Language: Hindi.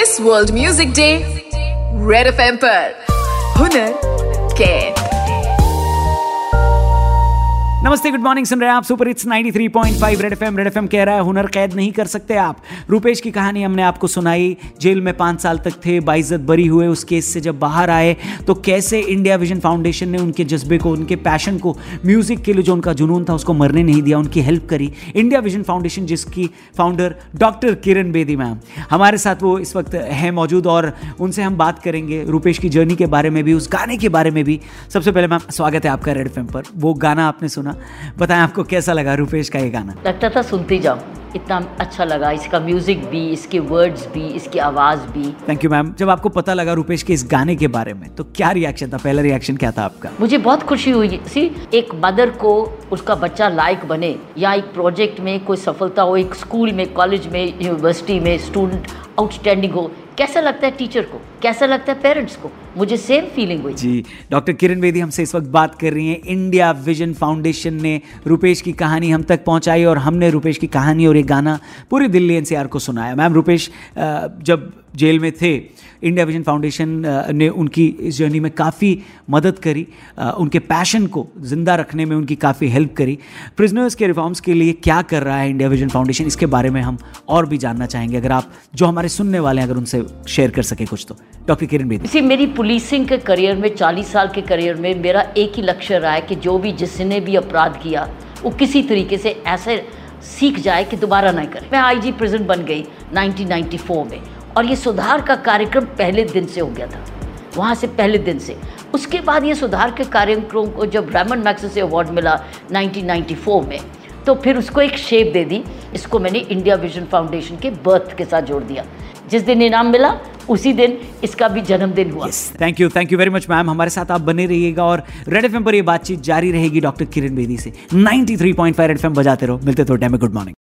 इस world music day Red F पर हुनर कैद नमस्ते गुड मॉर्निंग सुन रहे हैं आप super it's 93.5 Red FM Red FM कह रहा है, हुनर कैद नहीं कर सकते आप। रुपेश की कहानी हमने आपको सुनाई, जेल में पाँच साल तक थे, बाइज्जत बरी हुए उस केस से जब बाहर आए तो कैसे इंडिया विजन फाउंडेशन ने उनके जज्बे को, उनके पैशन को म्यूज़िक के लिए जो उनका जुनून था, उसको मरने नहीं दिया, उनकी हेल्प करी। इंडिया विजन फाउंडेशन जिसकी founder doctor Kiran Bedi ma'am. हमारे साथ वो इस वक्त हैं मौजूद और उनसे हम बात करेंगे रुपेश की जर्नी के बारे में भी, उस गाने के बारे में भी। सबसे पहले मैम, स्वागत है आपका रेड एफ़ पर। वो गाना आपने सुना बताएँ आपको कैसा लगा रुपेश का ये गाना? लगता था सुनते जाओ इतना अच्छा लगा इसका म्यूज़िक भी इसके वर्ड्स भी इसकी आवाज़ भी। थैंक यू मैम जब आपको पता लगा रुपेश के इस गाने के बारे में तो क्या रिएक्शन था? पहला रिएक्शन क्या था आपका? मुझे बहुत खुशी हुई। सी एक मदर को उसका बच्चा लायक बने या एक प्रोजेक्ट में कोई सफलता हो एक स्कूल में कॉलेज में यूनिवर्सिटी में स्टूडेंट आउटस्टैंडिंग हो कैसा लगता है टीचर को? कैसा लगता है पेरेंट्स को? मुझे सेम फीलिंग हुई। जी, डॉक्टर किरण बेदी हमसे इस वक्त बात कर रही हैं। इंडिया विजन फाउंडेशन ने रुपेश की कहानी हम तक पहुंचाई और हमने रुपेश की कहानी और ये गाना पूरी दिल्ली एनसीआर को सुनाया। मैम, रुपेश जब जेल में थे, इंडिया विजन फाउंडेशन ने उनकी इस जर्नी में काफ़ी मदद करी उनके पैशन को ज़िंदा रखने में उनकी काफ़ी हेल्प करी। प्रिजनर्स के रिफॉर्म्स के लिए क्या कर रहा है इंडिया विजन फाउंडेशन, इसके बारे में हम और भी जानना चाहेंगे। अगर आप, जो हमारे सुनने वाले हैं, अगर उनसे शेयर कर सके कुछ तो। डॉक्टर किरण बेदी। इसी मेरी पुलिसिंग के करियर में 40 साल के करियर में, मेरा एक ही लक्ष्य रहा है कि जो भी जिसने भी अपराध किया, वो किसी तरीके से ऐसे सीख जाए कि दोबारा ना करे। मैं आईजी प्रेसिडेंट बन गई 1994 में, और ये सुधार का कार्यक्रम पहले दिन से हो गया था। वहाँ से पहले दिन से। उसके बाद ये सुधार के कार्यक्रम को जब रेमंड मैक्स से अवार्ड मिला 1994 में तो फिर उसको एक शेप दे दी। इसको मैंने इंडिया विजन फाउंडेशन के बर्थ के साथ जोड़ दिया। जिस दिन इनाम मिला उसी दिन इसका भी जन्मदिन हुआ। Thank you thank you very much ma'am हमारे साथ आप बने रहिएगा और रेड एफएम पर ये बातचीत जारी रहेगी डॉक्टर किरण बेदी से। 93.5 रेड एफ़ बजाते रहो। मिलते थोड़े टाइम में। Good morning